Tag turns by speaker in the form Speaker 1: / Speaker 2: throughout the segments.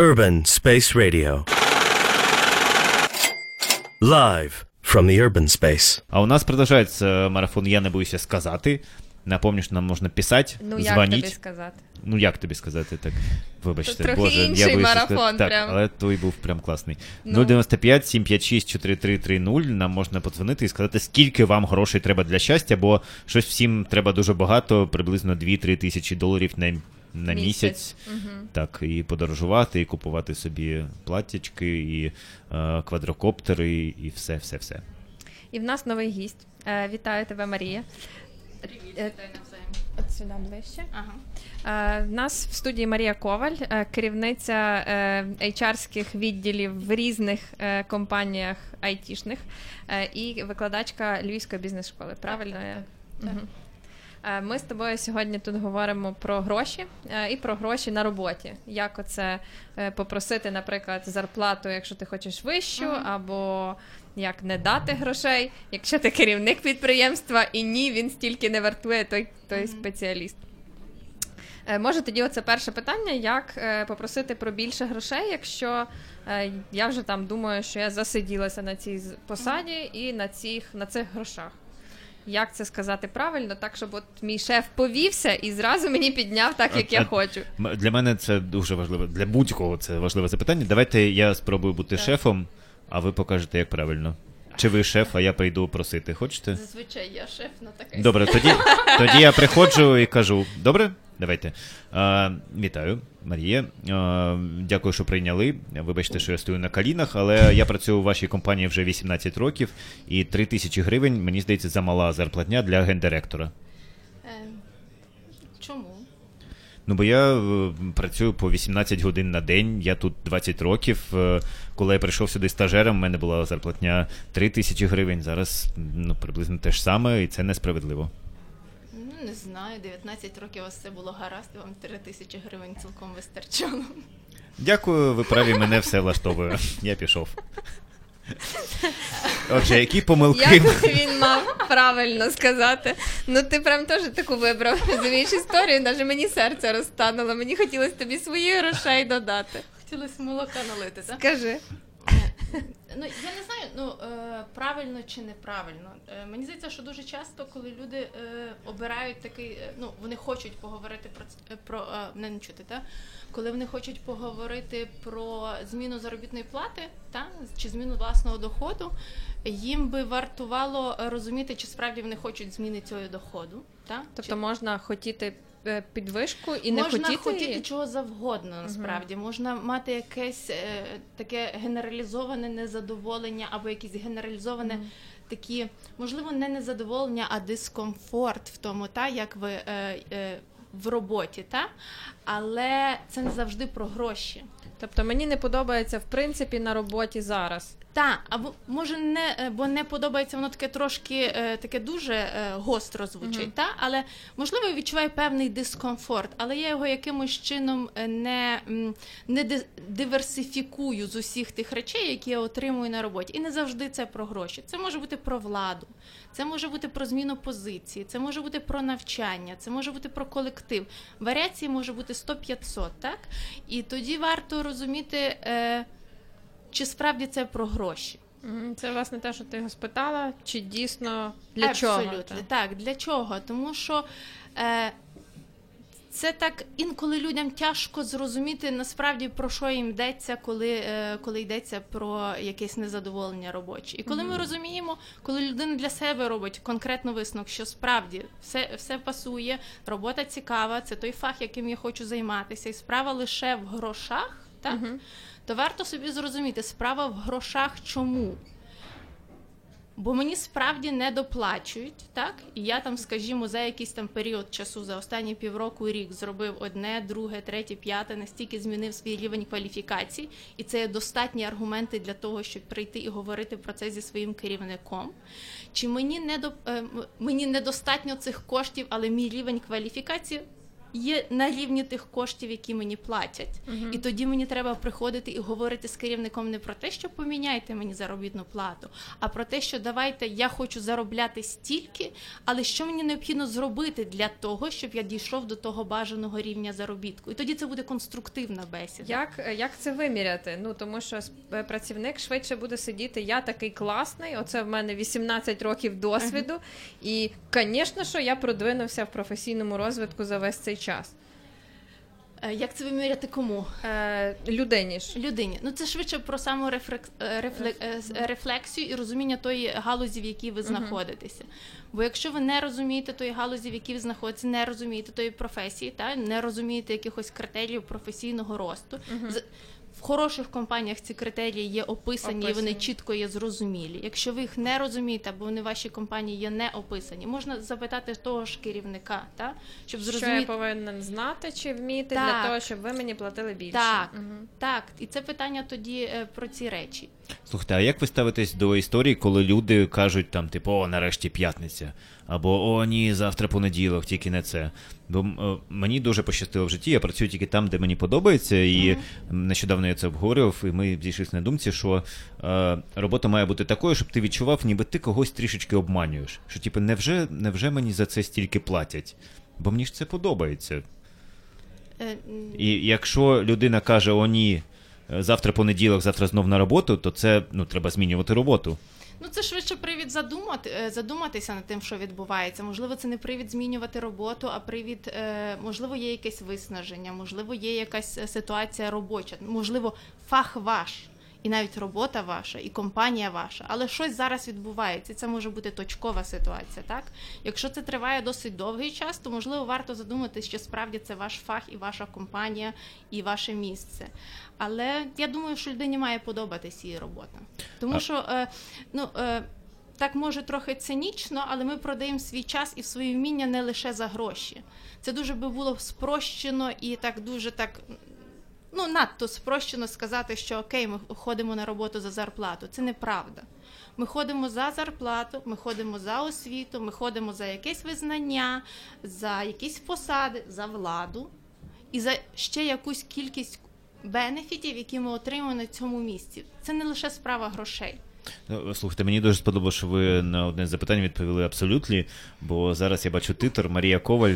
Speaker 1: Urban Space Radio. Live from the urban space.
Speaker 2: А у нас продолжается марафон «Я не боюся сказати». Напомню, що нам можна писати,
Speaker 3: Ну, як тобі сказати?
Speaker 2: Ну, як тобі сказати, так, вибачте,
Speaker 3: Тут трохи
Speaker 2: Боже,
Speaker 3: інший
Speaker 2: я боюся
Speaker 3: марафон
Speaker 2: сказати. Так,
Speaker 3: прям.
Speaker 2: але той був прям класний.
Speaker 3: Ну.
Speaker 2: 095 756 4330 нам можна подзвонити і сказати, скільки вам грошей треба для щастя, бо щось всім треба дуже багато, приблизно 2-3 тисячі доларів на, на місяць.
Speaker 3: Місяць.
Speaker 2: Так, і подорожувати, і купувати собі платтячки, і е, квадрокоптери, і все, все, все.
Speaker 3: І в нас новий гість. Е, вітаю тебе, Марія.
Speaker 4: Привіт,
Speaker 3: Е,
Speaker 4: вітаю навзаєм.
Speaker 3: От сюди ближче.
Speaker 4: Ага.
Speaker 3: Е, в нас в студії Марія Коваль, е, керівниця е, HR-ських відділів в різних е, компаніях айтішних е, і викладачка Львівської бізнес-школи. Правильно?
Speaker 4: так,
Speaker 3: я?
Speaker 4: так.
Speaker 3: Мгм. Е, Ми з тобою сьогодні тут говоримо про гроші е, і про гроші на роботі. Як оце е, попросити, наприклад, зарплату, якщо ти хочеш вищу,
Speaker 4: Мгм.
Speaker 3: або як не дати грошей, якщо ти керівник підприємства і ні, він стільки не вартує той, той
Speaker 4: Мгм.
Speaker 3: спеціаліст. Може, тоді оце перше питання: як попросити про більше грошей, якщо я вже там думаю, що я засиділася на цій посаді і на цих, на цих грошах. Як це сказати правильно, так щоб от мій шеф повівся і зразу мені підняв так, як
Speaker 2: А-
Speaker 3: я хочу.
Speaker 2: Для мене це дуже важливо. Для будь-кого це важливе запитання. Давайте я спробую бути
Speaker 3: Так.
Speaker 2: шефом, а ви покажете, як правильно. Чи ви шеф, а я прийду просити. Хочете?
Speaker 4: Зазвичай я шеф на таке.
Speaker 2: Добре, тоді, тоді я приходжу і кажу: добре, давайте. А, вітаю, Марія. А, дякую, що прийняли. Вибачте, що я стою на колінах, але я працюю у вашій компанії вже 18 років, і 3 тисячі гривень, мені здається, замала зарплатня для гендиректора.
Speaker 4: Е, чому?
Speaker 2: Ну, бо я е, працюю по 18 годин на день, я тут 20 років. Е, коли я прийшов сюди стажером, в мене була зарплатня 3 тисячі гривень. Зараз ну, приблизно те ж саме, і це несправедливо.
Speaker 4: Ну, не знаю, 19 років у вас все було гаразд, і вам 3 тисячі гривень цілком вистачало.
Speaker 2: Дякую, ви праві, мене все влаштовує. Я пішов. Отже, які помилки.
Speaker 3: Як він мав правильно сказати? Ну ти прям теж таку вибрав. Розумієш історію, навіть мені серце розтануло. Мені хотілося тобі своїх грошей додати.
Speaker 4: Хотілося молока налити, так?
Speaker 3: Скажи.
Speaker 4: Ну, я не знаю, ну е, правильно чи неправильно. Е, мені здається, що дуже часто, коли люди е, обирають такий, ну вони хочуть поговорити про про мене не чути, та коли вони хочуть поговорити про зміну заробітної плати, та чи зміну власного доходу, їм би вартувало розуміти, чи справді вони хочуть зміни цього доходу. Та?
Speaker 3: Тобто
Speaker 4: Чи-
Speaker 3: можна хотіти е, підвишку і не
Speaker 4: можна
Speaker 3: хотіти.
Speaker 4: хотіти
Speaker 3: її?
Speaker 4: чого завгодно, насправді можна мати якесь е, таке генералізоване незадоволення або якісь генералізоване такі, можливо, не незадоволення, а дискомфорт в тому, та як ви е, е, в роботі, та але це не завжди про гроші.
Speaker 3: Тобто мені не подобається в принципі на роботі зараз.
Speaker 4: Та, або може не е, бо не подобається воно таке трошки е, таке дуже е, гостро звучить,
Speaker 3: Мгм.
Speaker 4: та але можливо я відчуваю певний дискомфорт, але я його якимось чином не, не диверсифікую з усіх тих речей, які я отримую на роботі. І не завжди це про гроші. Це може бути про владу, це може бути про зміну позиції, це може бути про навчання, це може бути про колектив. Варіації може бути 100-500, так? І тоді варто розуміти. Е, чи справді це про гроші?
Speaker 3: Це власне те, що ти його спитала, чи дійсно для чого?
Speaker 4: Абсолютно.
Speaker 3: так?
Speaker 4: Так, для чого? Тому що е, це так інколи людям тяжко зрозуміти насправді про що їм йдеться, коли, е, коли йдеться про якесь незадоволення робоче. І коли ми розуміємо, коли людина для себе робить конкретно висновок, що справді все, все пасує, робота цікава, це той фах, яким я хочу займатися, і справа лише в грошах, так?
Speaker 3: Мгм.
Speaker 4: то варто собі зрозуміти, справа в грошах чому. Бо мені справді не доплачують, так? І я там, скажімо, за якийсь там період часу, за останні півроку рік зробив одне, друге, третє, п'яте, настільки змінив свій рівень кваліфікацій, і це є достатні аргументи для того, щоб прийти і говорити про це зі своїм керівником. Чи мені не до е, мені недостатньо цих коштів, але мій рівень кваліфікації є на рівні тих коштів, які мені платять. І тоді мені треба приходити і говорити з керівником не про те, що поміняйте мені заробітну плату, а про те, що давайте я хочу заробляти стільки, але що мені необхідно зробити для того, щоб я дійшов до того бажаного рівня заробітку. І тоді це буде конструктивна бесіда.
Speaker 3: Як, е, як це виміряти? Ну тому що е, працівник швидше буде сидіти. Я такий класний. Оце в мене 18 років досвіду, і, звісно, що я продвинувся в професійному розвитку за весь цей час.
Speaker 4: Е, Як це виміряти кому?
Speaker 3: Е, людині ж.
Speaker 4: Людині. Ну це швидше про саморефлексію і розуміння тої галузі, в якій ви знаходитеся. Бо якщо ви не розумієте тої галузі, в якій ви знаходитеся, не розумієте тої професії, та не розумієте якихось критеріїв професійного росту. з- В хороших компаніях ці критерії є описані, і вони чітко є зрозумілі. Якщо ви їх не розумієте, або вони в вашій компанії є не описані, можна запитати того ж керівника, та щоб
Speaker 3: Що я повинен знати чи вміти
Speaker 4: Так.
Speaker 3: для того, щоб ви мені платили більше.
Speaker 4: Так,
Speaker 3: угу.
Speaker 4: так, і це питання тоді е, про ці речі.
Speaker 2: Слухайте, а як ви ставитесь до історії, коли люди кажуть там, типу, о, нарешті п'ятниця, або о, ні, завтра понеділок, тільки не це. Бо е, мені дуже пощастило в житті, я працюю тільки там, де мені подобається, і нещодавно я це обговорював, і ми зійшлися на думці, що е, робота має бути такою, щоб ти відчував, ніби ти когось трішечки обманюєш. Що, типу, невже, невже мені за це стільки платять? Бо мені ж це подобається.
Speaker 4: Е,
Speaker 2: І якщо людина каже, о ні, завтра понеділок, завтра знов на роботу, то це ну, треба змінювати роботу.
Speaker 4: Ну, це швидше привід задумати, е, задуматися над тим, що відбувається. Можливо, це не привід змінювати роботу, а привід, е, можливо, є якесь виснаження, можливо, є якась е, ситуація робоча, можливо, фах ваш. І навіть робота ваша, і компанія ваша, але щось зараз відбувається. Це може бути точкова ситуація. Так, якщо це триває досить довгий час, то можливо варто задуматись, що справді це ваш фах і ваша компанія, і ваше місце. Але я думаю, що людині має подобатись її робота, тому що е, ну. Е, так може трохи цинічно, але ми продаємо свій час і свої вміння не лише за гроші. Це дуже би було спрощено і так дуже так. Ну, надто спрощено сказати, що окей, ми ходимо на роботу за зарплату. Це неправда. Ми ходимо за зарплату, ми ходимо за освіту, ми ходимо за якесь визнання, за якісь посади, за владу і за ще якусь кількість бенефітів, які ми отримуємо на цьому місці. Це не лише справа грошей.
Speaker 2: Ну, Слухайте, мені дуже сподобалося, що ви на одне з запитань відповіли абсолютно, бо зараз я бачу титр Марія Коваль,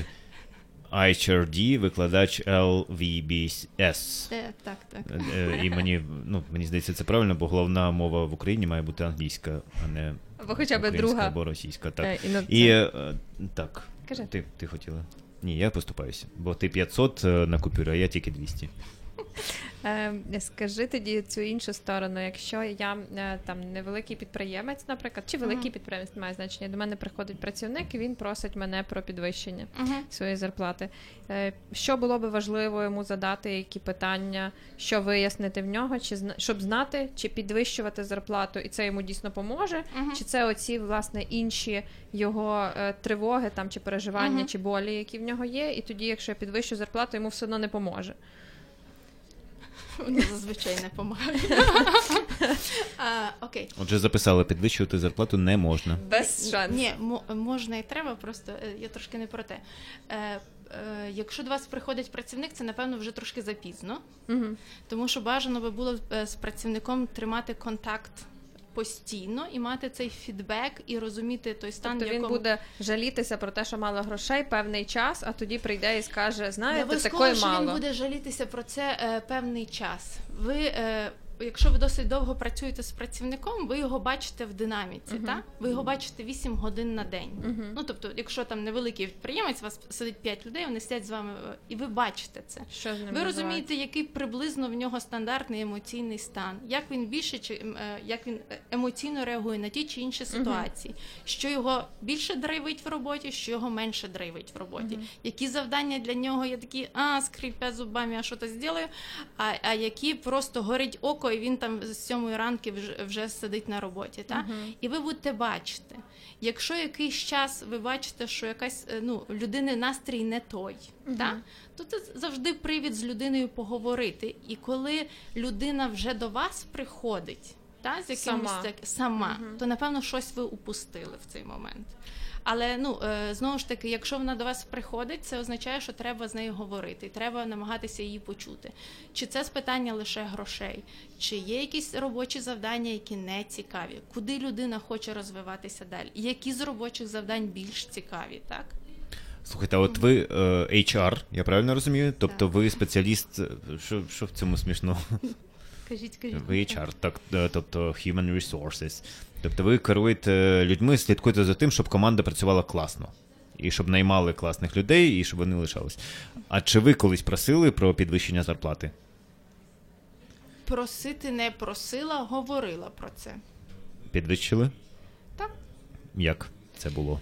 Speaker 2: HRD, викладач LVBS.
Speaker 4: Е, так, так.
Speaker 2: Е, І мені, ну, мені здається, це правильно, бо головна мова в Україні має бути англійська, а не
Speaker 3: Або хоча б друга.
Speaker 2: або російська. Так.
Speaker 3: Е, і, ну, це-
Speaker 2: е, так,
Speaker 3: Кажи.
Speaker 2: ти, ти хотіла. Ні, я поступаюся, бо ти 500 е, на купюрі, а я тільки 200.
Speaker 3: Е, Скажи тоді цю іншу сторону. Якщо я е, там невеликий підприємець, наприклад, чи великий
Speaker 4: Мгм.
Speaker 3: підприємець має значення, до мене приходить працівник і він просить мене про підвищення
Speaker 4: Угу.
Speaker 3: своєї зарплати. Е, Що було би важливо йому задати, які питання, що вияснити в нього, чи щоб знати, чи підвищувати зарплату, і це йому дійсно поможе,
Speaker 4: Мгм.
Speaker 3: чи це оці власне інші його тривоги там чи переживання, чи болі, які в нього є, і тоді, якщо я підвищу зарплату, йому все одно не поможе.
Speaker 4: Мені зазвичай не допомагає. Окей.
Speaker 2: Отже, записали, підвищувати зарплату не можна.
Speaker 3: Без шансів.
Speaker 4: Ні, мо- можна і треба, просто е, я трошки не про те. Е, е, Якщо до вас приходить працівник, це напевно вже трошки запізно, тому що бажано би було з працівником тримати контакт постійно і мати цей фідбек і розуміти той стан,
Speaker 3: Тобто
Speaker 4: в
Speaker 3: він
Speaker 4: якому...
Speaker 3: буде жалітися про те, що мало грошей певний час, а тоді прийде і скаже: знаєте, такої
Speaker 4: що
Speaker 3: мало.
Speaker 4: він буде жалітися про це е, певний час. Ви, е, якщо ви досить довго працюєте з працівником, ви його бачите в динаміці,
Speaker 3: Мгм.
Speaker 4: так? Ви його бачите 8 годин на день.
Speaker 3: Мгм.
Speaker 4: Ну тобто, якщо там невеликий підприємець, у вас сидить 5 людей, вони сидять з вами, е, і ви бачите це.
Speaker 3: Що
Speaker 4: Ви
Speaker 3: відбувається?
Speaker 4: розумієте, який приблизно в нього стандартний емоційний стан, як він більше чи е, як він е, емоційно реагує на ті чи інші ситуації, що його більше драйвить в роботі, що його менше драйвить в роботі. Які завдання для нього є такі, а скрипя зубами, а що то зроблю, а, а які просто горить око, і він там з сьомої ранки вже, вже сидить на роботі. Та? І ви будете бачити. Якщо якийсь час ви бачите, що якась е, ну, людини настрій не той, та? то це завжди привід з людиною поговорити. І коли людина вже до вас приходить та, з якимось
Speaker 3: Сама.
Speaker 4: так, сама
Speaker 3: Мгм.
Speaker 4: то напевно щось ви упустили в цей момент. Але ну е, знову ж таки, якщо вона до вас приходить, це означає, що треба з нею говорити, і треба намагатися її почути. Чи це з питання лише грошей, чи є якісь робочі завдання, які не цікаві, куди людина хоче розвиватися далі, які з робочих завдань більш цікаві, так?
Speaker 2: Слухайте, а от ви е, HR, я правильно розумію? Тобто ви спеціаліст. е, Що, що в цьому смішного?
Speaker 4: Кажіть, кажіть.
Speaker 2: HR, так, е, тобто Human Resources. Тобто ви керуєте людьми, слідкуєте за тим, щоб команда працювала класно. І щоб наймали класних людей, і щоб вони лишались. А чи ви колись просили про підвищення зарплати?
Speaker 4: Просити не просила, говорила про це.
Speaker 2: Підвищили?
Speaker 4: Так.
Speaker 2: Як це було?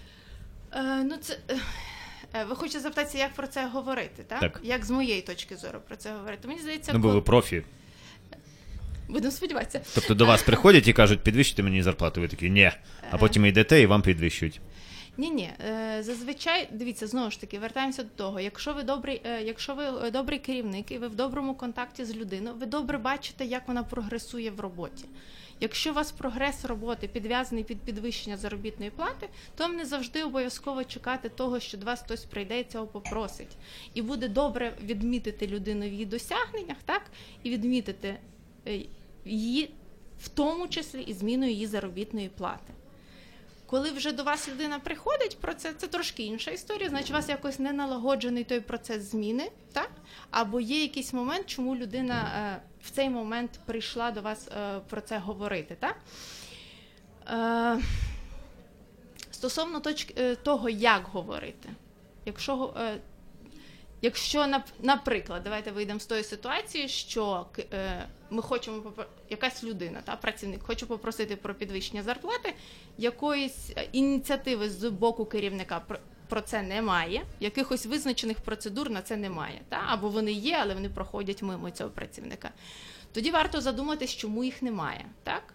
Speaker 4: Е, ну, це. е, е, Ви хочете запитатися, як про це говорити, так?
Speaker 2: Так.
Speaker 4: Як з моєї точки зору про це говорити? Мені здається,
Speaker 2: Ну, бо
Speaker 4: коли-
Speaker 2: ви профі.
Speaker 4: Будемо сподіватися.
Speaker 2: Тобто до вас приходять і кажуть, підвищите мені зарплату. Ви такі, ні. А потім йдете і вам підвищують.
Speaker 4: Ні, ні, зазвичай дивіться, знову ж таки, вертаємося до того. Якщо ви добрий, е, якщо ви е, добрий керівник і ви в доброму контакті з людиною, ви добре бачите, як вона прогресує в роботі. Якщо у вас прогрес роботи підв'язаний під підвищення заробітної плати, то вам не завжди обов'язково чекати того, що до вас хтось прийде і цього попросить. І буде добре відмітити людину в її досягненнях, так і відмітити е, її, в тому числі і зміну її заробітної плати. Коли вже до вас людина приходить про це, це трошки інша історія. Значить, у вас якось не налагоджений той процес зміни, так? Або є якийсь момент, чому людина е, в цей момент прийшла до вас е, про це говорити, так? Е, стосовно точки е, того, як говорити, якщо е, Якщо, наприклад, давайте вийдемо з тої ситуації, що е, ми хочемо якась людина, та працівник хоче попросити про підвищення зарплати, якоїсь е, ініціативи з боку керівника про це немає, якихось визначених процедур на це немає, та або вони є, але вони проходять мимо цього працівника. Тоді варто задуматись, чому їх немає, так?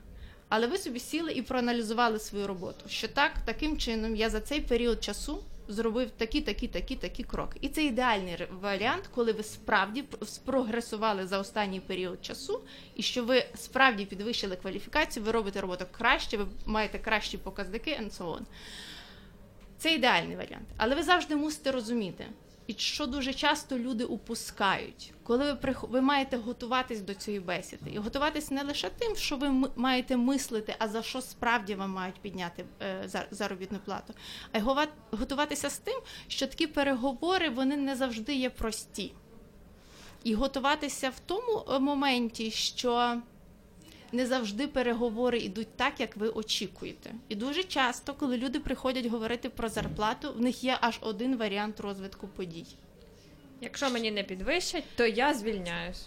Speaker 4: Але ви собі сіли і проаналізували свою роботу. Що так, таким чином я за цей період часу зробив такі, такі, такі, такі кроки. І це ідеальний варіант, коли ви справді спрогресували за останній період часу, і що ви справді підвищили кваліфікацію, ви робите роботу краще, ви маєте кращі показники and so on. Це ідеальний варіант. Але ви завжди мусите розуміти, і що дуже часто люди упускають, коли ви прих... ви маєте готуватись до цієї бесіди, і готуватись не лише тим, що ви маєте мислити, а за що справді вам мають підняти е, зар- заробітну плату, а й готуватися з тим, що такі переговори вони не завжди є прості. І готуватися в тому моменті, що не завжди переговори йдуть так, як ви очікуєте. І дуже часто, коли люди приходять говорити про зарплату, в них є аж один варіант розвитку подій.
Speaker 3: Якщо мені не підвищать, то я звільняюсь.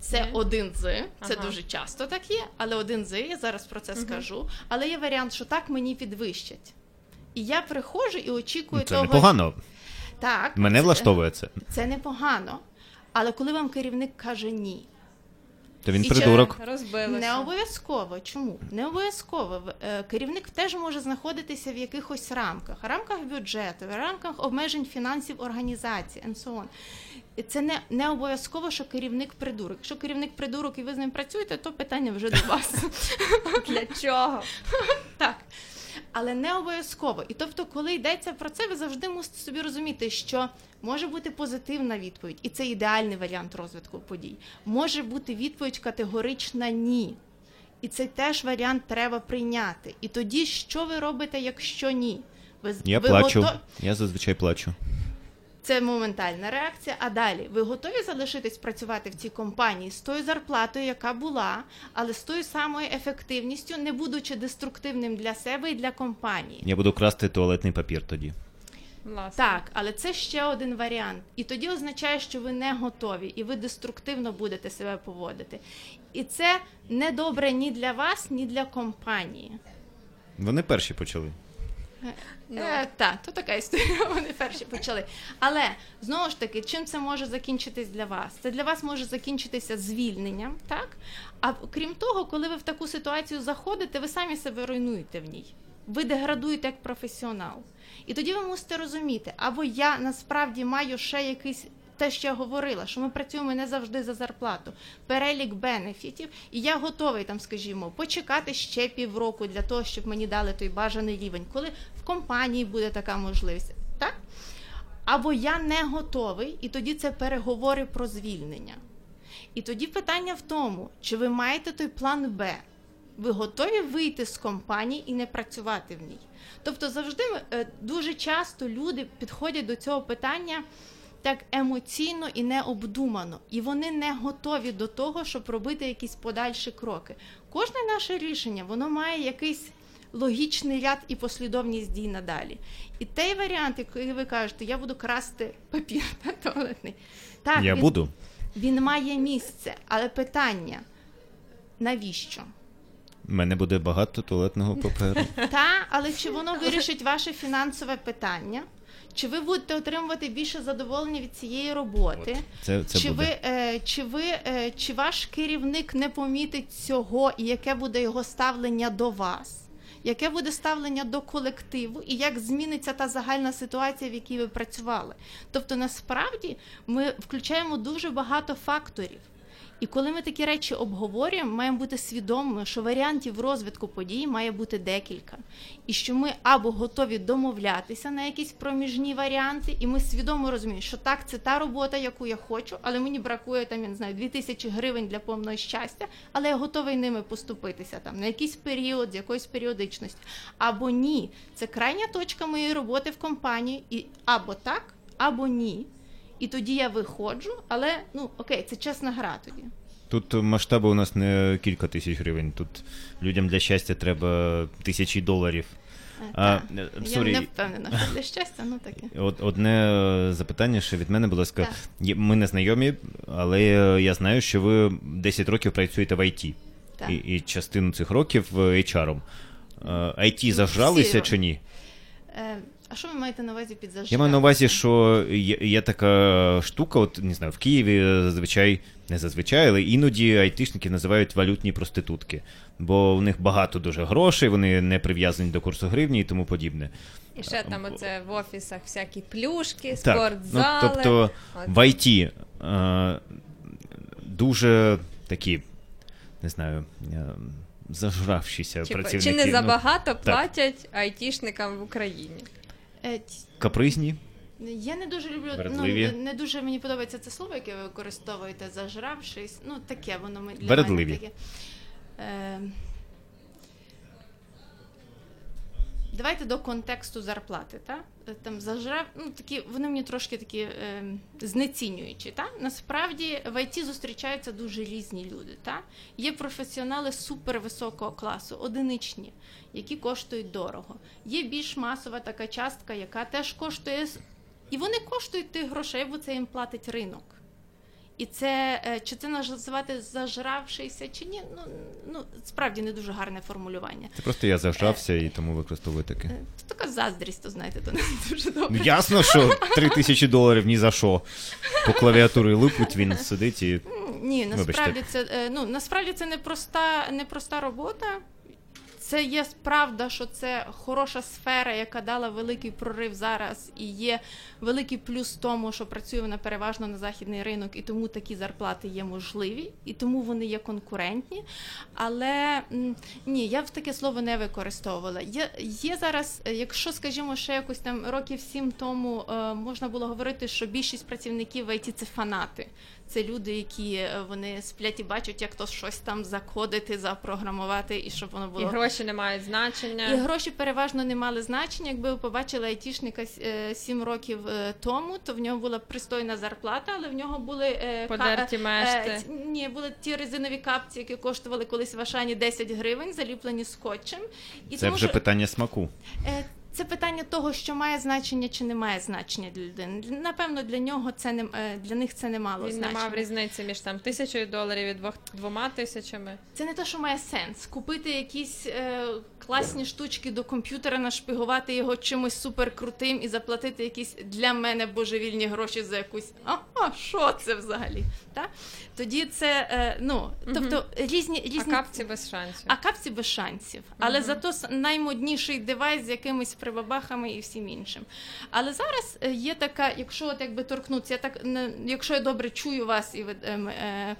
Speaker 4: Це
Speaker 3: Мгм.
Speaker 4: один з, це
Speaker 3: Ага.
Speaker 4: дуже часто так є, але один з, я зараз про це скажу. Але є варіант, що так мені підвищать. І я приходжу і очікую
Speaker 2: Це
Speaker 4: того.
Speaker 2: непогано.
Speaker 4: Так,
Speaker 2: Мене
Speaker 4: це-
Speaker 2: влаштовує це.
Speaker 4: Це непогано. Але коли вам керівник каже ні,
Speaker 2: То він
Speaker 4: І
Speaker 2: придурок.
Speaker 4: Не обов'язково. Чому? Не обов'язково. Е, Керівник теж може знаходитися в якихось рамках, рамках бюджету, в рамках обмежень фінансів організації and so on. І Це не, не обов'язково, що керівник придурок. Якщо керівник придурок і ви з ним працюєте, то питання вже до вас.
Speaker 3: Для чого?
Speaker 4: Так. Але не обов'язково. І тобто, коли йдеться про це, ви завжди мусите собі розуміти, що може бути позитивна відповідь, і це ідеальний варіант розвитку подій. Може бути відповідь категорична ні. І цей теж варіант треба прийняти. І тоді, що ви робите, якщо ні? Ви,
Speaker 2: Я
Speaker 4: ви
Speaker 2: плачу.
Speaker 4: Готов...
Speaker 2: Я зазвичай плачу.
Speaker 4: Це моментальна реакція. А далі ви готові залишитись працювати в цій компанії з тою зарплатою, яка була, але з тою самою ефективністю, не будучи деструктивним для себе і для компанії.
Speaker 2: Я буду красти туалетний папір тоді.
Speaker 3: Власне.
Speaker 4: Так, але це ще один варіант. І тоді означає, що ви не готові, і ви деструктивно будете себе поводити. І це не добре ні для вас, ні для компанії.
Speaker 2: Вони перші почали.
Speaker 3: Ну.
Speaker 4: Е, так, то така історія. Вони перші почали. Але знову ж таки, чим це може закінчитись для вас? Це для вас може закінчитися звільненням, так? А крім того, коли ви в таку ситуацію заходите, ви самі себе руйнуєте в ній. Ви деградуєте як професіонал. І тоді ви мусите розуміти, або я насправді маю ще якийсь те, що я говорила, що ми працюємо не завжди за зарплату, перелік бенефітів, і я готовий там, скажімо, почекати ще півроку для того, щоб мені дали той бажаний рівень, коли в компанії буде така можливість. Так? Або я не готовий, і тоді це переговори про звільнення. І тоді питання в тому, чи ви маєте той план Б. Ви готові вийти з компанії і не працювати в ній? Тобто, завжди е, дуже часто люди підходять до цього питання так емоційно і необдумано, і вони не готові до того, щоб робити якісь подальші кроки. Кожне наше рішення воно має якийсь логічний ряд і послідовність дій надалі. І той варіант, який ви кажете, я буду красти папір та, туалетний. Так,
Speaker 2: Я
Speaker 4: він,
Speaker 2: буду.
Speaker 4: він має місце, але питання навіщо?
Speaker 2: У мене буде багато туалетного паперу.
Speaker 4: Та, але чи воно вирішить ваше фінансове питання? Чи ви будете отримувати більше задоволення від цієї роботи?
Speaker 2: Це, це
Speaker 4: чи,
Speaker 2: буде.
Speaker 4: ви, е, чи ви е, чи ваш керівник не помітить цього, і яке буде його ставлення до вас? Яке буде ставлення до колективу, і як зміниться та загальна ситуація, в якій ви працювали? Тобто, насправді ми включаємо дуже багато факторів. І коли ми такі речі обговорюємо, маємо бути свідомими, що варіантів розвитку подій має бути декілька, і що ми або готові домовлятися на якісь проміжні варіанти, і ми свідомо розуміємо, що так, це та робота, яку я хочу, але мені бракує там, я не знаю, 2000 гривень для повного щастя, але я готовий ними поступитися там на якийсь період, з якоюсь періодичністю. Або ні, це крайня точка моєї роботи в компанії, і або так, або ні. І тоді я виходжу, але ну окей, це чесна гра тоді.
Speaker 2: Тут масштаби у нас не кілька тисяч гривень. Тут людям для щастя треба тисячі доларів.
Speaker 4: Е,
Speaker 2: А, е,
Speaker 4: я
Speaker 2: sorry.
Speaker 4: не впевнена, що для щастя, ну таке.
Speaker 2: От одне е, запитання ще від мене, будь ласка.
Speaker 4: Так.
Speaker 2: Є- Ми не знайомі, але я знаю, що ви 10 років працюєте в IT.
Speaker 4: Так.
Speaker 2: І, і частину цих років HR. Е, IT зажралися
Speaker 4: Всі.
Speaker 2: чи ні?
Speaker 4: Е, а що ви маєте на увазі під зажигання?
Speaker 2: Я маю на увазі, що є, є така штука, от не знаю, в Києві зазвичай, не зазвичай, але іноді айтишники називають валютні проститутки, бо у них багато дуже грошей, вони не прив'язані до курсу гривні і тому подібне.
Speaker 3: І ще там оце в офісах всякі плюшки,
Speaker 2: Так,
Speaker 3: спортзали.
Speaker 2: ну, тобто
Speaker 3: От.
Speaker 2: в IT е, дуже такі, не знаю, е, зажравшися
Speaker 3: Чи,
Speaker 2: працівники.
Speaker 3: чи не
Speaker 2: ну,
Speaker 3: забагато платять айтішникам в Україні?
Speaker 4: Е,
Speaker 2: капризні.
Speaker 4: Я не дуже люблю,
Speaker 2: Вередливі.
Speaker 4: ну не дуже мені подобається це слово, яке ви використовуєте, зажравшись. Ну таке воно ми- для
Speaker 2: Вередливі.
Speaker 4: мене таке. Е, Давайте до контексту зарплати. Та? Е, Там зажрав, ну такі вони мені трошки такі е, знецінюючі. Та? Насправді в ІТ зустрічаються дуже різні люди. Та? Є професіонали супервисокого класу, одиничні, які коштують дорого. Є більш масова така частка, яка теж коштує і вони коштують тих грошей, бо це їм платить ринок. І це е, чи це називати зажравшися, чи ні? Ну, ну справді не дуже гарне формулювання.
Speaker 2: Це просто я зажрався і тому використовую таке.
Speaker 4: Е, Це така заздрість, то знаєте, то не дуже
Speaker 2: Ну,
Speaker 4: добре.
Speaker 2: ясно, що 3 тисячі доларів ні за що. По клавіатурі липуть, він сидить і.
Speaker 4: Ні,
Speaker 2: Вибачте.
Speaker 4: насправді це е, ну насправді це не проста, не проста робота. Це є правда, що це хороша сфера, яка дала великий прорив зараз, і є великий плюс в тому, що працює вона переважно на західний ринок, і тому такі зарплати є можливі, і тому вони є конкурентні. Але ні, я б таке слово не використовувала. Є, є зараз, е, якщо скажімо, ще якось там років сім тому е, можна було говорити, що більшість працівників в ІТ – це фанати. Це люди, які е, вони сплять і бачать, як то щось там закодити, запрограмувати, і щоб воно
Speaker 3: І
Speaker 4: було
Speaker 3: гроші не мають значення.
Speaker 4: і гроші переважно не мали значення. Якби ви побачили айтішника е, сім років е, тому, то в нього була пристойна зарплата, але в нього були ка-
Speaker 3: Подерті мешти.
Speaker 4: ні, були ті резинові капці, які коштували колись в Ашані 10 гривень, заліплені скотчем. І
Speaker 2: Це
Speaker 4: тому
Speaker 2: вже
Speaker 4: що,
Speaker 2: питання смаку.
Speaker 4: Це питання того, що має значення чи не має значення для людини. Напевно, для нього це не е, для них це не мало
Speaker 3: Він не
Speaker 4: значення.
Speaker 3: мав різниці між там тисячою доларів і двох двома тисячами.
Speaker 4: Це не те, що має сенс. Купити якісь е, класні штучки до комп'ютера, нашпигувати його чимось суперкрутим і заплатити якісь для мене божевільні гроші за якусь. А, а що це взагалі? Та? Тоді це, е, ну, тобто різні,
Speaker 3: А капці без шансів.
Speaker 4: а капці без шансів. Але зато наймодніший девайс з якимись прибабахами і всім іншим. Але зараз е, є така, якщо от якби торкнутися, я так не- якщо я добре чую вас і ви. ем, е,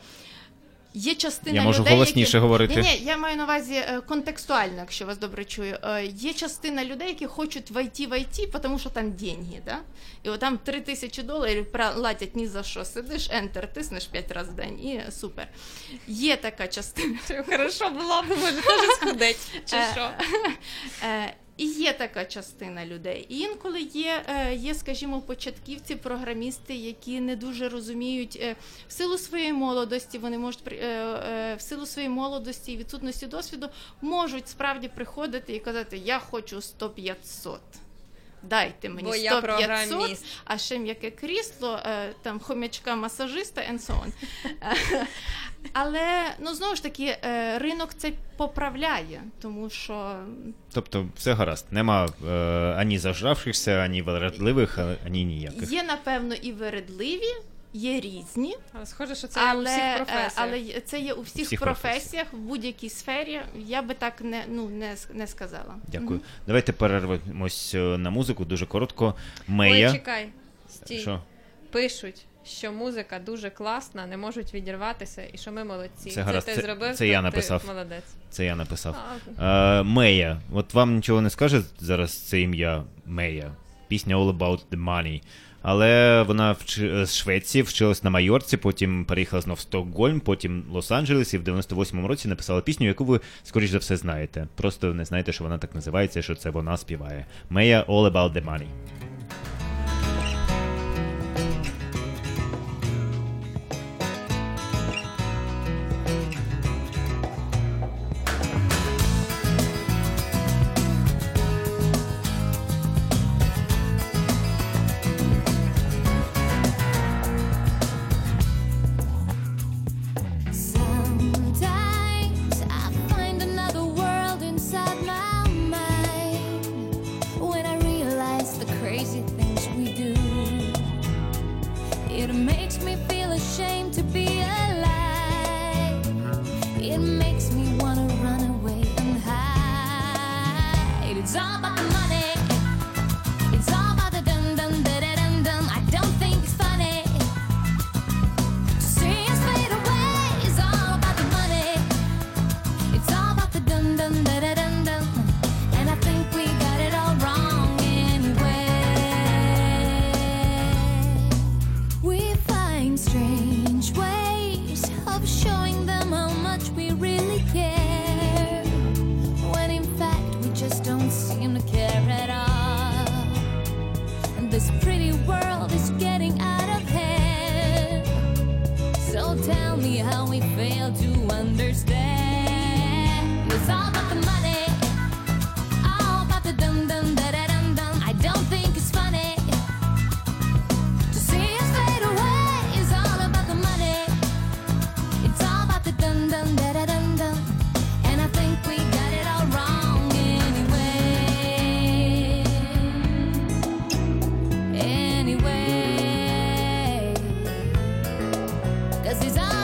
Speaker 4: Є частина
Speaker 2: Я можу
Speaker 4: людей,
Speaker 2: голосніше
Speaker 4: які...
Speaker 2: говорити.
Speaker 4: Ні, ні, я маю на увазі е, контекстуально, якщо вас добре чую. Е, Є частина людей, які хочуть войти в IT, тому що там деньги, да? І от там 3 тисячі доларів платять ні за що. Сидиш, ентер, тиснеш 5 разів в день і супер. Є така частина.
Speaker 3: Хорошо було б, може, теж схудеть, чи
Speaker 4: Е,
Speaker 3: що?
Speaker 4: І є така частина людей. І інколи є, е, є, скажімо, початківці, програмісти, які не дуже розуміють е, в силу своєї молодості, вони можуть е, в силу своєї молодості і відсутності досвіду можуть справді приходити і казати: Я хочу 100-500. Дайте мені
Speaker 3: Бо
Speaker 4: 100 500, а ще м'яке крісло, е, там хомячка масажиста and so on. Але ну знову ж таки, е, ринок це поправляє, тому що
Speaker 2: Тобто, все гаразд. Нема е, ані зажравшихся, ані вередливих, ані ніяких.
Speaker 4: є, напевно, і вередливі, є різні,
Speaker 3: Але Схоже, що це є у
Speaker 4: але,
Speaker 3: всіх
Speaker 4: е,
Speaker 3: професіях.
Speaker 4: але це є у всіх,
Speaker 2: Всіх
Speaker 4: професіях, в будь-якій сфері. Я би так не, ну, не, не сказала.
Speaker 2: Дякую. Давайте перервемось е, на музику дуже коротко.
Speaker 3: Ой,
Speaker 2: Мея.
Speaker 3: чекай, стій.
Speaker 2: Що?
Speaker 3: Пишуть, що музика дуже класна, не можуть відірватися, і що ми молодці.
Speaker 2: Це гаразд,
Speaker 3: ти
Speaker 2: це-
Speaker 3: зробив,
Speaker 2: це я написав.
Speaker 3: Ти молодець.
Speaker 2: Це я написав.
Speaker 3: А,
Speaker 2: Е, Мея. От вам нічого не скаже зараз це ім'я Мея. Пісня All About the Money. Але вона вч... з Швеції вчилась на Майорці, потім переїхала знов в Стокгольм, потім Лос-Анджелес і в 98-му році написала пісню, яку ви, скоріш за все, знаєте. Просто не знаєте, що вона так називається, що це вона співає. Мея All About the Money.
Speaker 5: Esses anos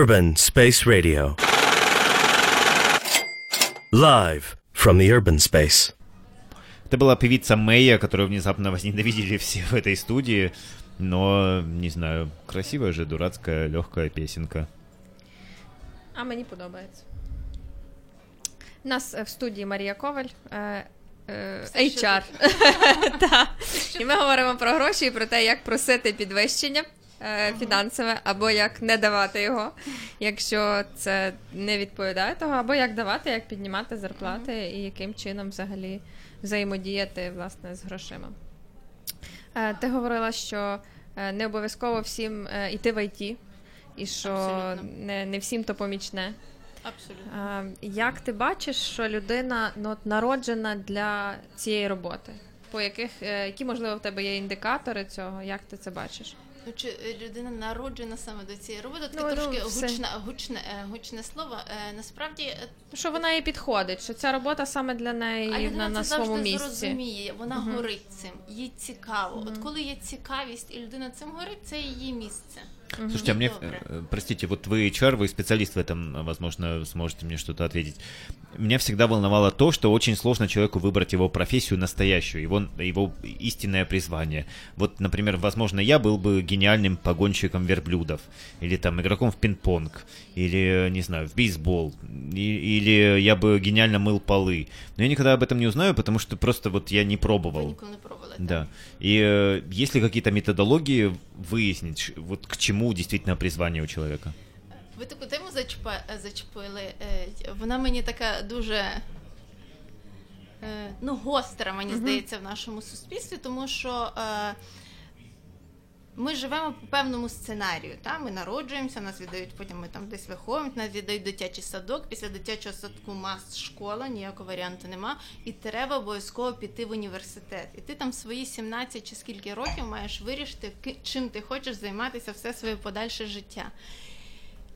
Speaker 1: Urban Space Radio. Live from the urban space.
Speaker 2: Это была певица Мэя, которую внезапно возненавидели все в этой студии. Но, не знаю, красивая же, дурацкая, легкая песенка.
Speaker 3: А мені подобається. У нас е, в студії Марія Коваль. е, е,
Speaker 4: Все, що
Speaker 3: HR. Та. І ми говоримо про гроші і про те, як просити підвищення е, Фінансове, або як не давати його, якщо це не відповідає того, або як давати, як піднімати зарплати і яким чином взагалі взаємодіяти власне з грошима. Е, Ти говорила, що е, не обов'язково всім е, йти в ІТ, і що не, не всім то помічне.
Speaker 4: Абсолютно.
Speaker 3: Як ти бачиш, що людина ну, народжена для цієї роботи? По яких, е, які, можливо, в тебе є індикатори цього? Як ти це бачиш?
Speaker 4: Ну, чи е, людина народжена саме до цієї роботи? Таке
Speaker 3: Ну, ну,
Speaker 4: трошки
Speaker 3: все.
Speaker 4: гучне, гучне, е, гучне слово. Е, Насправді е,
Speaker 3: Що вона їй підходить, що ця робота саме для
Speaker 4: А
Speaker 3: неї
Speaker 4: людина
Speaker 3: на, на
Speaker 4: це
Speaker 3: своєму
Speaker 4: завжди
Speaker 3: місці.
Speaker 4: зрозуміє, вона горить цим, їй цікаво. От коли є цікавість і людина цим горить, це її місце.
Speaker 2: Слушайте, а мне,
Speaker 4: Добре.
Speaker 2: э, простите, вот вы HR, вы специалист в этом, возможно, сможете мне что-то ответить. Меня всегда волновало то, что очень сложно человеку выбрать его профессию настоящую, его, его истинное призвание. Вот, например, возможно, я был бы гениальным погонщиком верблюдов, или там игроком в пинг-понг, или, не знаю, в бейсбол, и- или я бы гениально мыл полы. Но я никогда об этом не узнаю, потому что просто вот я не пробовал.
Speaker 4: ніколи не пробували.
Speaker 2: Да. И э, есть ли какие-то методологии выяснить, вот к чему действительно призвание у человека?
Speaker 4: Ви таку тему е, зачепили. е, Вона мені така дуже е, ну, гостра, мені здається, в нашому суспільстві, тому що ми живемо по певному сценарію. Та? Ми народжуємося, нас віддають, потім ми там десь виховуємо, нас віддають дитячий садок. Після дитячого садку мас школа, ніякого варіанту нема. І треба обов'язково піти в університет. І ти там свої 17 чи скільки років маєш вирішити, чим ти хочеш займатися все своє подальше життя.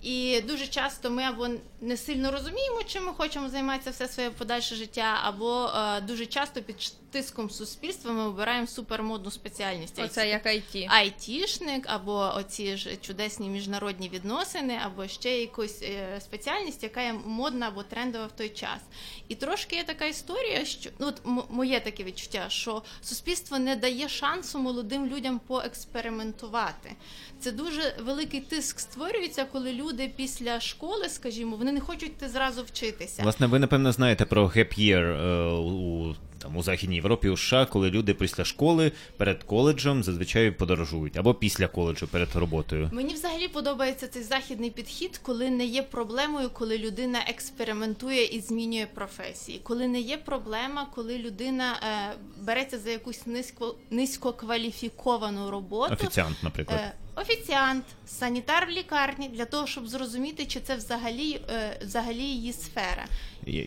Speaker 4: І дуже часто ми або не сильно розуміємо, чим ми хочемо займатися все своє подальше життя, або е, дуже часто під тиском суспільства ми обираємо супермодну спеціальність.
Speaker 3: Оце як IT.
Speaker 4: айтішник, або оці ж чудесні міжнародні відносини, або ще якусь е, спеціальність, яка є модна або трендова в той час. І трошки є така історія, що ну от моє таке відчуття, що суспільство не дає шансу молодим людям поекспериментувати. Це дуже великий тиск створюється, коли люди після школи, скажімо, вони не хочуть йти зразу вчитися.
Speaker 2: Власне, ви напевно знаєте про gap year е, у там у Західній Європі, у США, коли люди після школи перед коледжем зазвичай подорожують, або після коледжу перед роботою.
Speaker 4: Мені взагалі подобається цей західний підхід, коли не є проблемою, коли людина експериментує і змінює професії. Коли не є проблема, коли людина е, береться за якусь низько низькокваліфіковану роботу.
Speaker 2: Офіціант, наприклад.
Speaker 4: Е, Офіціант, санітар в лікарні для того, щоб зрозуміти, чи це взагалі, е, взагалі її сфера.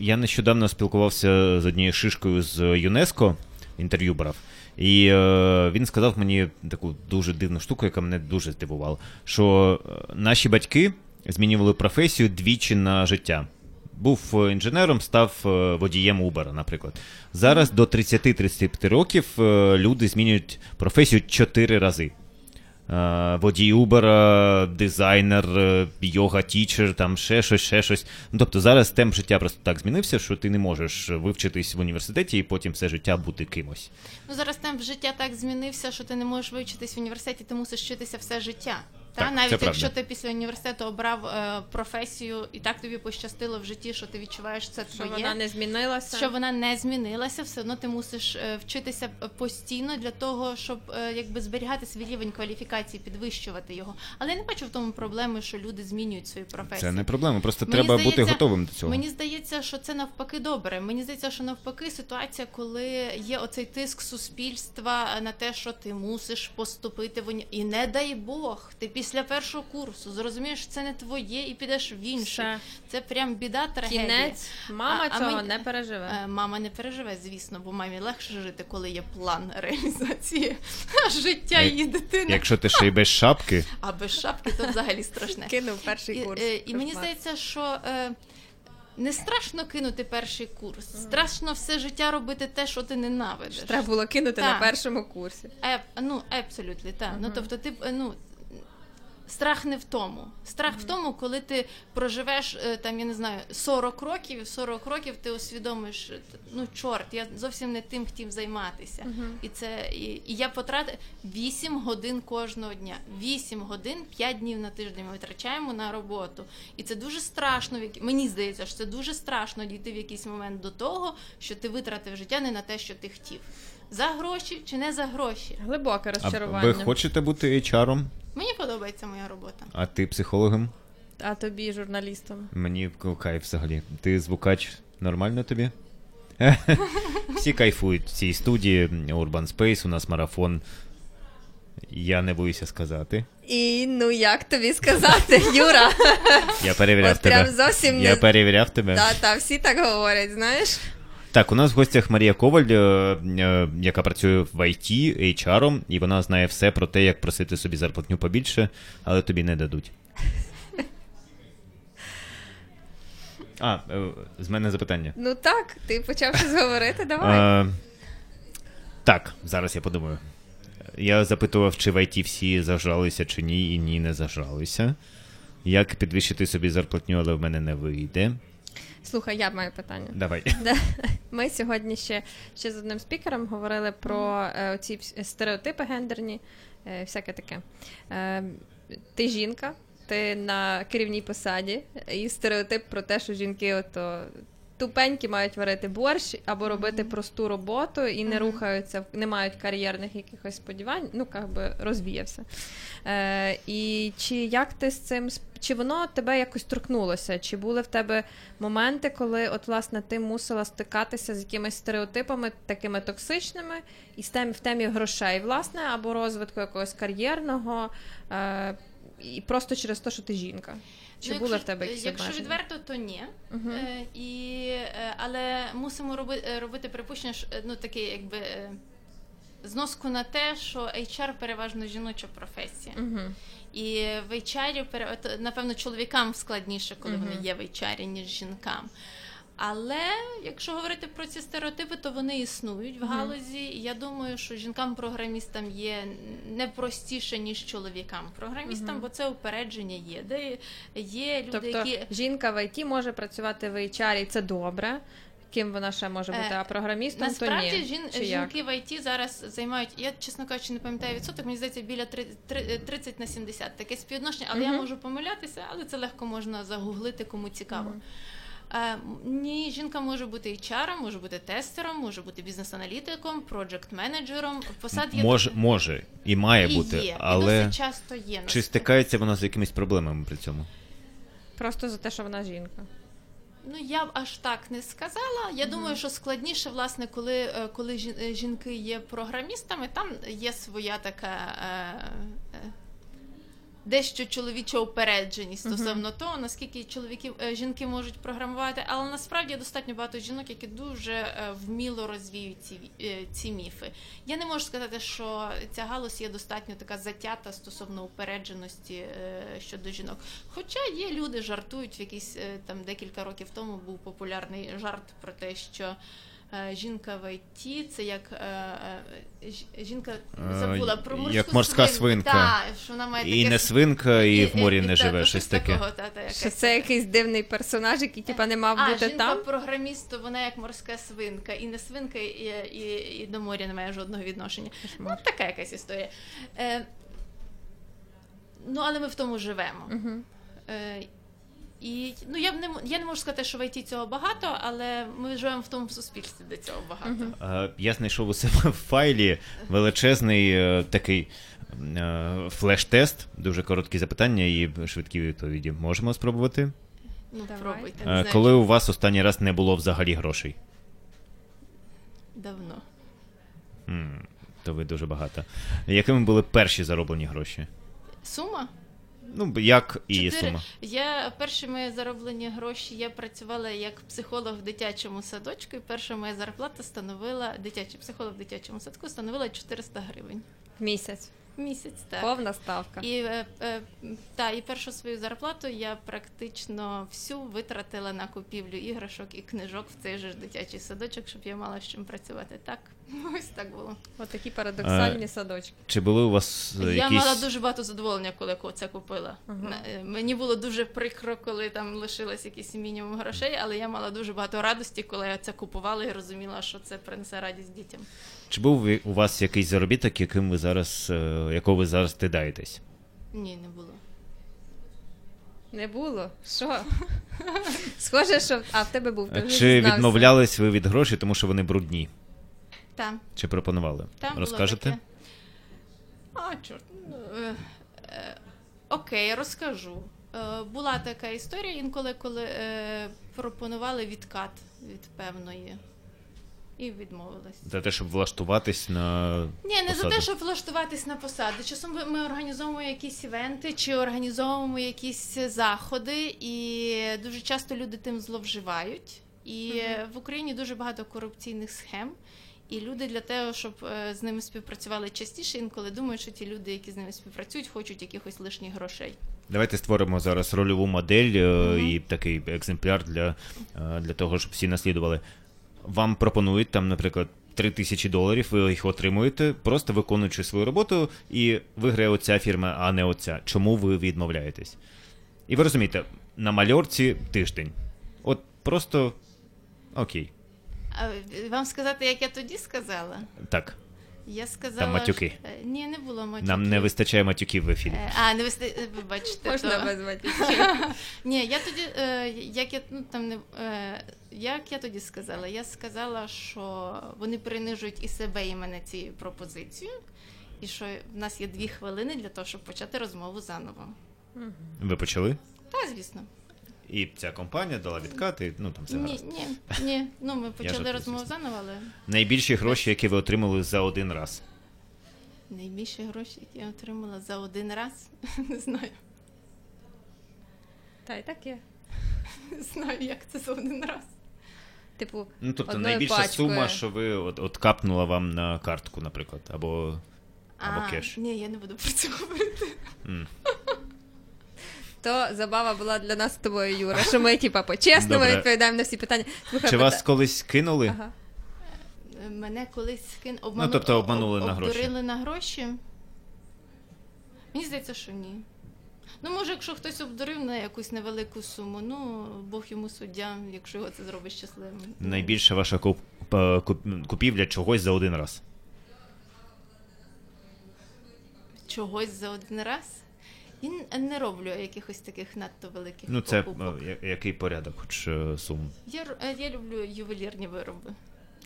Speaker 2: Я нещодавно спілкувався з однією шишкою з ЮНЕСКО, інтерв'ю брав. І е, він сказав мені таку дуже дивну штуку, яка мене дуже здивувала, що е, наші батьки змінювали професію двічі на життя. Був інженером, став водієм Uber, наприклад. Зараз до 30-35 років люди змінюють професію чотири рази. Е, Водій Uber, дизайнер, е, йога тічер, там ще щось, ще щось. Ну, тобто зараз темп життя просто так змінився, що ти не можеш вивчитись в університеті і потім все життя бути кимось.
Speaker 4: Ну зараз темп життя так змінився, що ти не можеш вивчитись в університеті, ти мусиш вчитися все життя. Та
Speaker 2: Так,
Speaker 4: навіть
Speaker 2: це
Speaker 4: якщо
Speaker 2: правда.
Speaker 4: ти після університету обрав е, професію, і так тобі пощастило в житті, що ти відчуваєш це
Speaker 3: Що
Speaker 4: твоє.
Speaker 3: вона не змінилася.
Speaker 4: Що вона не змінилася, все одно ти мусиш е, вчитися постійно для того, щоб е, якби зберігати свій рівень кваліфікації, підвищувати його. Але я не бачу в тому проблеми, що люди змінюють свою професію.
Speaker 2: Це не проблема, просто
Speaker 4: Мені
Speaker 2: треба бути готовим до цього.
Speaker 4: Мені здається, що це навпаки добре. Мені здається, що навпаки ситуація, коли є оцей тиск суспільства на те, що ти мусиш поступити в уні... І не дай Бог, ти після першого курсу зрозумієш, що це не твоє, і підеш в інший.
Speaker 3: Все.
Speaker 4: Це прям біда, трагедія.
Speaker 3: Кінець. Мама
Speaker 4: А- а
Speaker 3: цього
Speaker 4: мені-
Speaker 3: не переживе.
Speaker 4: Е, Мама не переживе, звісно, бо мамі легше жити, коли є план реалізації життя її дитини.
Speaker 2: Якщо ти ще й без шапки,
Speaker 4: А без шапки то взагалі страшне.
Speaker 3: Кинув перший курс.
Speaker 4: е, і мені здається, що е, не страшно кинути перший курс. Страшно все життя робити те, що ти ненавидиш.
Speaker 3: Треба було кинути
Speaker 4: Так.
Speaker 3: на першому курсі.
Speaker 4: Е, ну, абсолютно, так. Ну, тобто, ти, ну, Страх не в тому. Страх в тому, коли ти проживеш е, там, я не знаю, 40 років, і в 40 років ти усвідомиш, е, ну чорт, я зовсім не тим хотів займатися. І це і, і я потратив 8 годин кожного дня. 8 годин, 5 днів на тиждень ми витрачаємо на роботу. І це дуже страшно. Мені здається, що це дуже страшно дійти в якийсь момент до того, що ти витратив життя не на те, що ти хотів. За гроші чи не за гроші.
Speaker 3: Глибоке
Speaker 2: А
Speaker 3: розчарування.
Speaker 2: ви хочете бути HR-ом,
Speaker 4: Мені подобається моя робота.
Speaker 2: а ти психологом?
Speaker 3: А тобі журналістом.
Speaker 2: Мені кайф взагалі. Ти звукач нормально тобі? Всі кайфують в цій студії. Urban Space, у нас марафон. Я не боюся сказати.
Speaker 3: І ну як тобі сказати, Юра?
Speaker 2: Я перевіряв
Speaker 3: От прям
Speaker 2: тебе.
Speaker 3: зовсім
Speaker 2: Я
Speaker 3: не-
Speaker 2: перевіряв тебе.
Speaker 3: Та, та, всі так говорять, знаєш?
Speaker 2: Так, у нас в гостях Марія Коваль, е, е, яка працює в IT, HR, і вона знає все про те, як просити собі зарплатню побільше, але тобі не дадуть. А, е, з мене запитання.
Speaker 3: Ну так, ти почав щось говорити, давай.
Speaker 2: Е, так, зараз я подумаю. Я запитував, чи в IT всі зажралися, чи ні, і ні, не зажралися. Як підвищити собі зарплатню, але в мене не вийде.
Speaker 3: Слухай, я маю питання.
Speaker 2: Давай.
Speaker 3: Ми сьогодні ще, ще з одним спікером говорили про е, ці стереотипи гендерні, е, всяке таке. Е, ти жінка, ти на керівній посаді, і стереотип про те, що жінки ото. Тупенькі мають варити борщ або робити просту роботу і не рухаються, не мають кар'єрних якихось сподівань, ну як би розвіявся. Е, і чи як ти з цим чи воно тебе якось торкнулося? Чи були в тебе моменти, коли от власне ти мусила стикатися з якимись стереотипами такими токсичними, і з тем, в темі грошей, власне, або розвитку якогось кар'єрного, е, і просто через те, що ти жінка? Чи
Speaker 4: Ну,
Speaker 3: були в тебе якісь
Speaker 4: Якщо
Speaker 3: обмеження?
Speaker 4: відверто, то ні.
Speaker 3: Угу.
Speaker 4: Е, і, е, але мусимо роби, е, робити припущення, що, е, ну таке, якби. е, Зноску на те, що HR переважно жіноча професія.
Speaker 3: Мгм.
Speaker 4: І в HR, напевно, чоловікам складніше, коли
Speaker 3: Мгм.
Speaker 4: вони є в HR, ніж жінкам. Але якщо говорити про ці стереотипи, то вони існують в галузі. І я думаю, що жінкам-програмістам є не простіше, ніж чоловікам-програмістам, бо це упередження є. Де є люди,
Speaker 3: Тобто
Speaker 4: які
Speaker 3: жінка в ІТ може працювати в HR, і це добре. Ким вона ще може бути,
Speaker 4: Е,
Speaker 3: а програмістом
Speaker 4: Насправді
Speaker 3: то ні.
Speaker 4: жін,
Speaker 3: Чи як?
Speaker 4: жінки в ІТ зараз займають, я чесно кажучи, не пам'ятаю відсоток, мені здається, біля три- три- 30 на 70. Таке співвідношення, але я можу помилятися, але це легко можна загуглити, кому цікаво. Е, ні, жінка може бути HR, може бути тестером, може бути бізнес-аналітиком, проджект-менеджером. Посад є
Speaker 2: Може, може і має
Speaker 4: і
Speaker 2: бути,
Speaker 4: є, і досить часто є.
Speaker 2: чи стикається вона з якимись проблемами при цьому?
Speaker 3: Просто за те, що вона жінка.
Speaker 4: Ну я б аж так не сказала. Я думаю, що складніше, власне, коли, е, коли е, жінки є програмістами, там є своя така. Дещо чоловіча упередженість стосовно того, наскільки чоловіки е, жінки можуть програмувати, але насправді є достатньо багато жінок, які дуже е, вміло розвіють ці, е, ці міфи. Я не можу сказати, що ця галузь є достатньо така затята стосовно упередженості щодо жінок. Хоча є люди, жартують в якісь там декілька років тому був популярний жарт про те, що. Е, Жінка в ІТ, це як е, е, жінка забула про морську
Speaker 2: як морська свинка.
Speaker 4: Та, що вона має
Speaker 2: І не свинка, і в морі не
Speaker 4: та,
Speaker 2: живе,
Speaker 4: та,
Speaker 2: щось
Speaker 4: такого,
Speaker 2: таке.
Speaker 4: та, та, якась
Speaker 3: Що це якийсь дивний персонаж, який типа не мав
Speaker 4: а,
Speaker 3: бути
Speaker 4: жінка
Speaker 3: там.
Speaker 4: програміст, то вона як морська свинка, і не свинка, і, і, і до моря не має жодного відношення. Ну, така якась історія. Е, ну, але ми в тому живемо. Е, і ну, я, б не, я не можу сказати, що в ІТ цього багато, але ми живемо в тому суспільстві, де цього багато.
Speaker 2: Е, Я знайшов у себе в файлі величезний е, такий е, флеш-тест, дуже короткі запитання і швидкі відповіді. Можемо спробувати?
Speaker 4: Ну,
Speaker 3: Давай.
Speaker 4: пробуйте. Не знаю,
Speaker 2: Коли у вас останній раз не було взагалі грошей?
Speaker 4: Давно.
Speaker 2: М, То ви дуже багато. Якими були перші зароблені гроші?
Speaker 4: Сума?
Speaker 2: Ну, як і
Speaker 4: 4.
Speaker 2: сума.
Speaker 4: Я перші мої зароблені гроші. Я працювала як психолог в дитячому садочку, і перша моя зарплата становила дитячий психолог в дитячому садку становила 400 гривень.
Speaker 3: В місяць.
Speaker 4: Місяць, так.
Speaker 3: Повна ставка.
Speaker 4: І, е, е, та, і першу свою зарплату я практично всю витратила на купівлю іграшок і книжок в цей же ж дитячий садочок, щоб я мала з чим працювати. Так, ось так було.
Speaker 3: От такі парадоксальні садочки.
Speaker 2: Чи були у вас е,
Speaker 4: Я мала дуже багато задоволення, коли ко- це купила. На- е, Мені було дуже прикро, коли там лишилось якийсь мінімум грошей, але я мала дуже багато радості, коли я це купувала і розуміла, що це принесе радість дітям.
Speaker 2: Чи був ви- у вас якийсь заробіток, яким ви зараз, е, якого ви зараз стидаєтесь?
Speaker 4: Ні, не було.
Speaker 3: Не було. Що? Схоже, що а в тебе був. Ти вже
Speaker 2: Чи
Speaker 3: зізнався.
Speaker 2: відмовлялись ви від грошей, тому що вони брудні?
Speaker 4: Там.
Speaker 2: Чи пропонували?
Speaker 4: Там було
Speaker 2: Розкажете?
Speaker 4: таке. А, чорт. ну, е, е, Окей, розкажу. Е, Була така історія інколи, коли е, пропонували відкат від певної. І відмовилась.
Speaker 2: За те, щоб влаштуватись на
Speaker 4: Ні, не за те, щоб влаштуватись на посаду. Часом ми- ми організовуємо якісь івенти чи організовуємо якісь заходи, і дуже часто люди тим зловживають. І е, в Україні дуже багато корупційних схем. І люди для того, щоб е, з ними співпрацювали частіше, інколи думають, що ті люди, які з ними співпрацюють, хочуть якихось лишніх грошей.
Speaker 2: Давайте створимо зараз рольову модель е, і такий екземпляр для, е, для того, щоб всі наслідували. Вам пропонують там, наприклад, 3 тисячі доларів, ви їх отримуєте, просто виконуючи свою роботу, і виграє оця фірма, а не оця. Чому ви відмовляєтесь? І ви розумієте, на мальорці тиждень. От просто окей.
Speaker 4: А вам сказати, як я тоді сказала?
Speaker 2: Так,
Speaker 4: Я сказала.
Speaker 2: матюки.
Speaker 4: що- е, Ні, не було матюків.
Speaker 2: нам не вистачає матюків в ефірі.
Speaker 4: Е, А, не вистачає, вибачте.
Speaker 3: Можна
Speaker 4: то-
Speaker 3: без матюків.
Speaker 4: Ні, я тоді, е, як я ну там не е, як я тоді сказала? Я сказала, що вони принижують і себе, і мене цією пропозицією, і що в нас є дві хвилини для того, щоб почати розмову заново.
Speaker 2: Ви почали?
Speaker 4: Та, звісно.
Speaker 2: І ця компанія дала відкати, ну там все
Speaker 4: Ні,
Speaker 2: гаразд.
Speaker 4: ні, ні. Ну ми почали розмову заново, але
Speaker 2: Найбільші гроші, які ви отримали за один раз.
Speaker 4: найбільші гроші, які я отримала за один раз, не знаю.
Speaker 3: Та й таке.
Speaker 4: Не знаю, як це за один раз.
Speaker 3: Типу,
Speaker 2: Ну, тобто
Speaker 3: одною
Speaker 2: найбільша
Speaker 3: пачкою.
Speaker 2: сума, що ви от, от капнула вам на картку, наприклад, або, або кеш.
Speaker 4: Ні, я не буду про це говорити.
Speaker 2: М.
Speaker 3: То забава була для нас з тобою, Юра, що ми, типа, по-чесному
Speaker 2: Добре.
Speaker 3: відповідаємо на всі питання. Слухай,
Speaker 2: Чи
Speaker 3: пита-
Speaker 2: вас колись кинули?
Speaker 3: Ага.
Speaker 4: Мене колись кин...
Speaker 2: Ну, тобто обманули на гроші.
Speaker 4: Обдурили на гроші. Мені здається, що ні. Ну, може, якщо хтось обдурив на якусь невелику суму, ну, Бог йому суддя, якщо його це зробить щасливим. Ну,
Speaker 2: Найбільша ваша куп, е, куп- купівля чогось за один раз.
Speaker 4: Чогось за один раз. Я не роблю якихось таких надто великих
Speaker 2: Ну, це
Speaker 4: покупок.
Speaker 2: е, я- який порядок, хоч е, сум.
Speaker 4: Я, е, я люблю ювелірні вироби.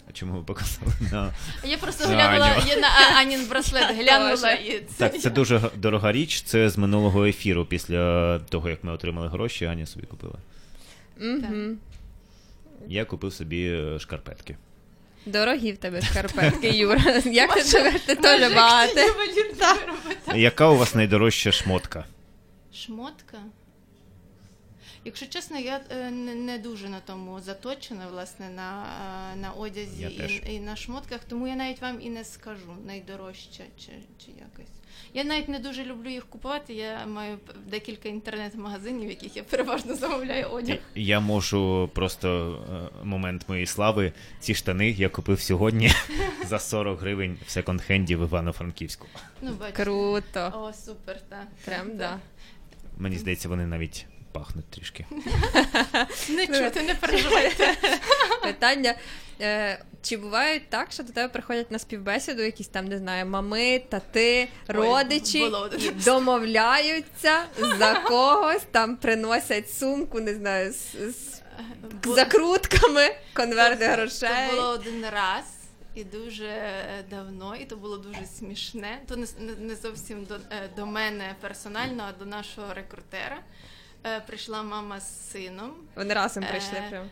Speaker 2: А чому ви показали на.
Speaker 4: Я просто
Speaker 2: На
Speaker 4: глянула
Speaker 2: Аню.
Speaker 4: я на Анін браслет, глянула і це.
Speaker 2: Так, це дуже дорога річ. Це з минулого ефіру. Після того, як ми отримали гроші, Аня собі купила.
Speaker 3: Мгм.
Speaker 2: Я купив собі шкарпетки.
Speaker 3: Дорогі в тебе шкарпетки, Юра. Як ти живеш? Ти теж багато.
Speaker 2: Яка у вас найдорожча шмотка?
Speaker 4: Шмотка. Якщо чесно, я е, не, дуже на тому заточена, власне, на, е, на одязі і, і на шмотках, тому я навіть вам і не скажу найдорожча чи, чи якось. Я навіть не дуже люблю їх купувати. Я маю декілька інтернет-магазинів, в яких я переважно замовляю одяг.
Speaker 2: Я можу просто е, момент моєї слави. Ці штани я купив сьогодні за 40 гривень в секонд-хенді в Івано-Франківську.
Speaker 4: Ну, бачите.
Speaker 3: Круто.
Speaker 4: О, супер, так.
Speaker 3: Прям да.
Speaker 2: Мені здається, вони навіть пахнуть трішки.
Speaker 4: Не чути, не переживайте.
Speaker 3: Питання. Е, чи бувають так, що до тебе приходять на співбесіду якісь там, не знаю, мами, тати, родичі і домовляються за когось, там приносять сумку, не знаю, з, з
Speaker 4: Бу-
Speaker 3: закрутками, конверти
Speaker 4: Це
Speaker 3: грошей.
Speaker 4: було один раз і дуже е, давно, і то було дуже смішне. То не, не- не зовсім до, е, до мене персонально, а до нашого рекрутера. Е, Прийшла мама з сином.
Speaker 3: Вони разом прийшли
Speaker 4: Е,
Speaker 3: прям.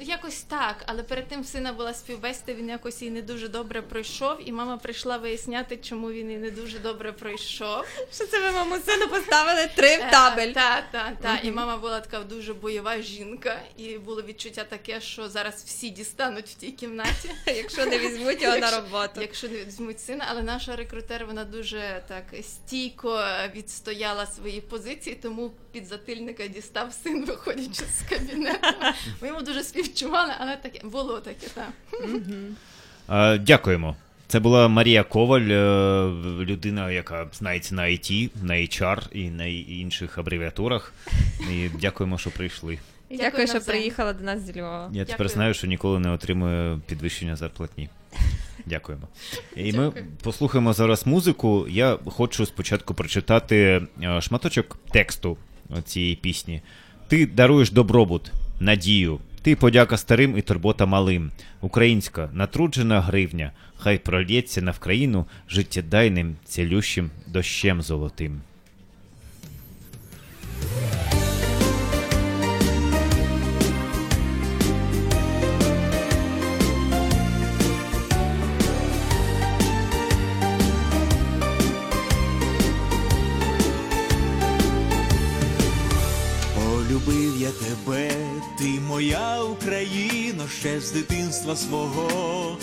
Speaker 4: Якось так, але перед тим в сина була співбесіда, він якось її не дуже добре пройшов, і мама прийшла виясняти, чому він її не дуже добре пройшов.
Speaker 3: Що це ви моєму сину поставили три в табель?
Speaker 4: Так, так, так. І мама була така дуже бойова жінка, і було відчуття таке, що зараз всі дістануть в тій кімнаті.
Speaker 3: Якщо не візьмуть його на роботу.
Speaker 4: Якщо не візьмуть сина, але наша рекрутер вона дуже так стійко відстояла свої позиції, тому підзатильника дістав син, виходячи з кабінету. Ми йому дуже співчували, але таке було таке, так.
Speaker 2: Е, Дякуємо. Це була Марія Коваль, е, людина, яка знається на IT, на HR і на інших абревіатурах. І дякуємо, що прийшли.
Speaker 3: Дякую,
Speaker 4: Дякую
Speaker 3: що
Speaker 4: навзаєм.
Speaker 3: приїхала до нас зі Львова.
Speaker 2: Я тепер
Speaker 4: Дякую.
Speaker 2: знаю, що ніколи не отримую підвищення зарплатні. Дякуємо. І ми
Speaker 3: Дякую.
Speaker 2: послухаємо зараз музику. Я хочу спочатку прочитати е, шматочок тексту цієї пісні. Ти даруєш добробут, надію. Ти подяка старим і турбота малим. Українська натруджена гривня. Хай прольється на Вкраїну життєдайним, цілющим дощем золотим.
Speaker 6: Тебе, ти моя Україно, ще з дитинства свого.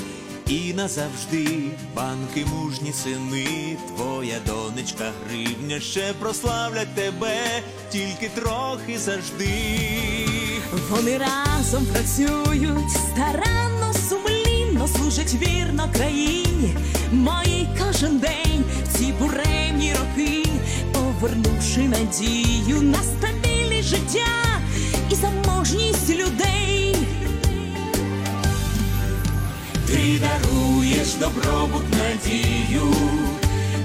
Speaker 6: І назавжди банки мужні сини, твоя донечка гривня ще прославлять тебе, тільки трохи завжди.
Speaker 7: Вони разом працюють старанно, сумлінно служать вірно країні. Моїй кожен день ці буремні роки, повернувши надію на стабільне життя і заможність людей.
Speaker 6: Ти даруєш добробут надію,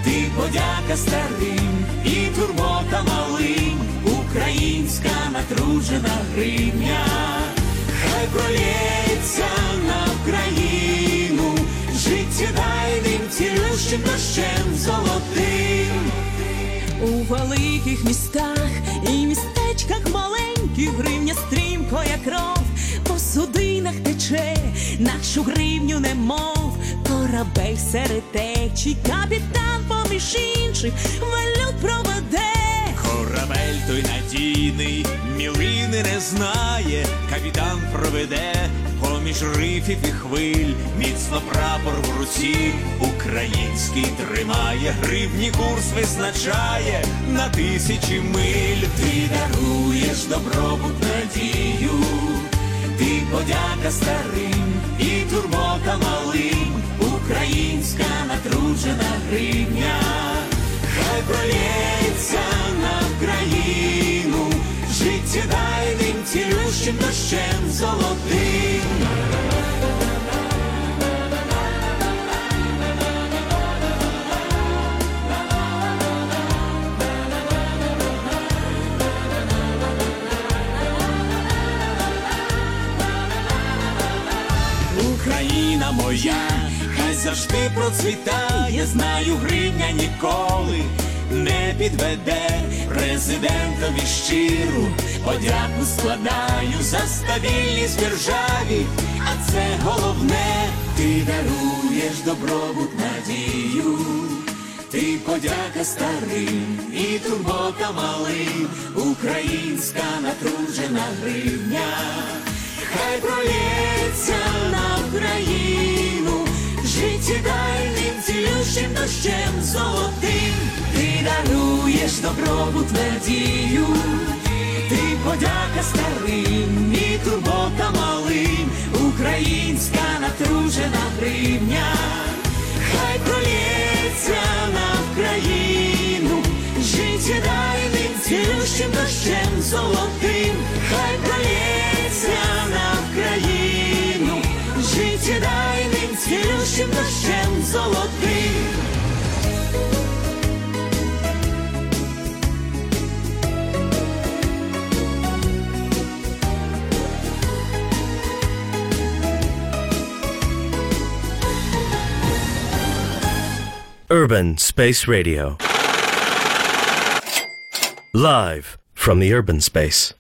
Speaker 6: ти подяка старим і турбота малим, українська натруджена гривня, хай пролється на Україну, життєдайним цілющим дощем.
Speaker 7: У великих містах і містечках маленьких гривня стрімко, як кров, по судинах тече, нашу гривню немов, корабель серед течій, капітан поміж інших валют проведе.
Speaker 6: Корабель той надійний, мілини не знає, капітан проведе поміж рифів і хвиль, міцно прапор в руці, український тримає, гривні курс визначає на тисячі миль. Ти даруєш добробут надію, ти подяка старим і турбота малим, українська натруджена гривня. Хай пролється на Україну життєдайним цілющим дощем золотим. Україна моя, хай завжди процвітає, знаю, гривня ніколи не підведе президентові щиру подяку складаю за стабільність державі, а це головне, ти даруєш добробут надію. Ти подяка старим і турбота малим, українська натруджена гривня, хай пролється на Україну, життєдайним цілющим дощем золотим, ти даруєш добробут надію, подяка старим і турбота малим, українська натружена гривня, хай пролється на Україну, життєдайним цілющим дощем золотим, хай пролється на Україну, життєдайним цілющим дощем золотим.
Speaker 1: Urban Space Radio. Live from the urban space.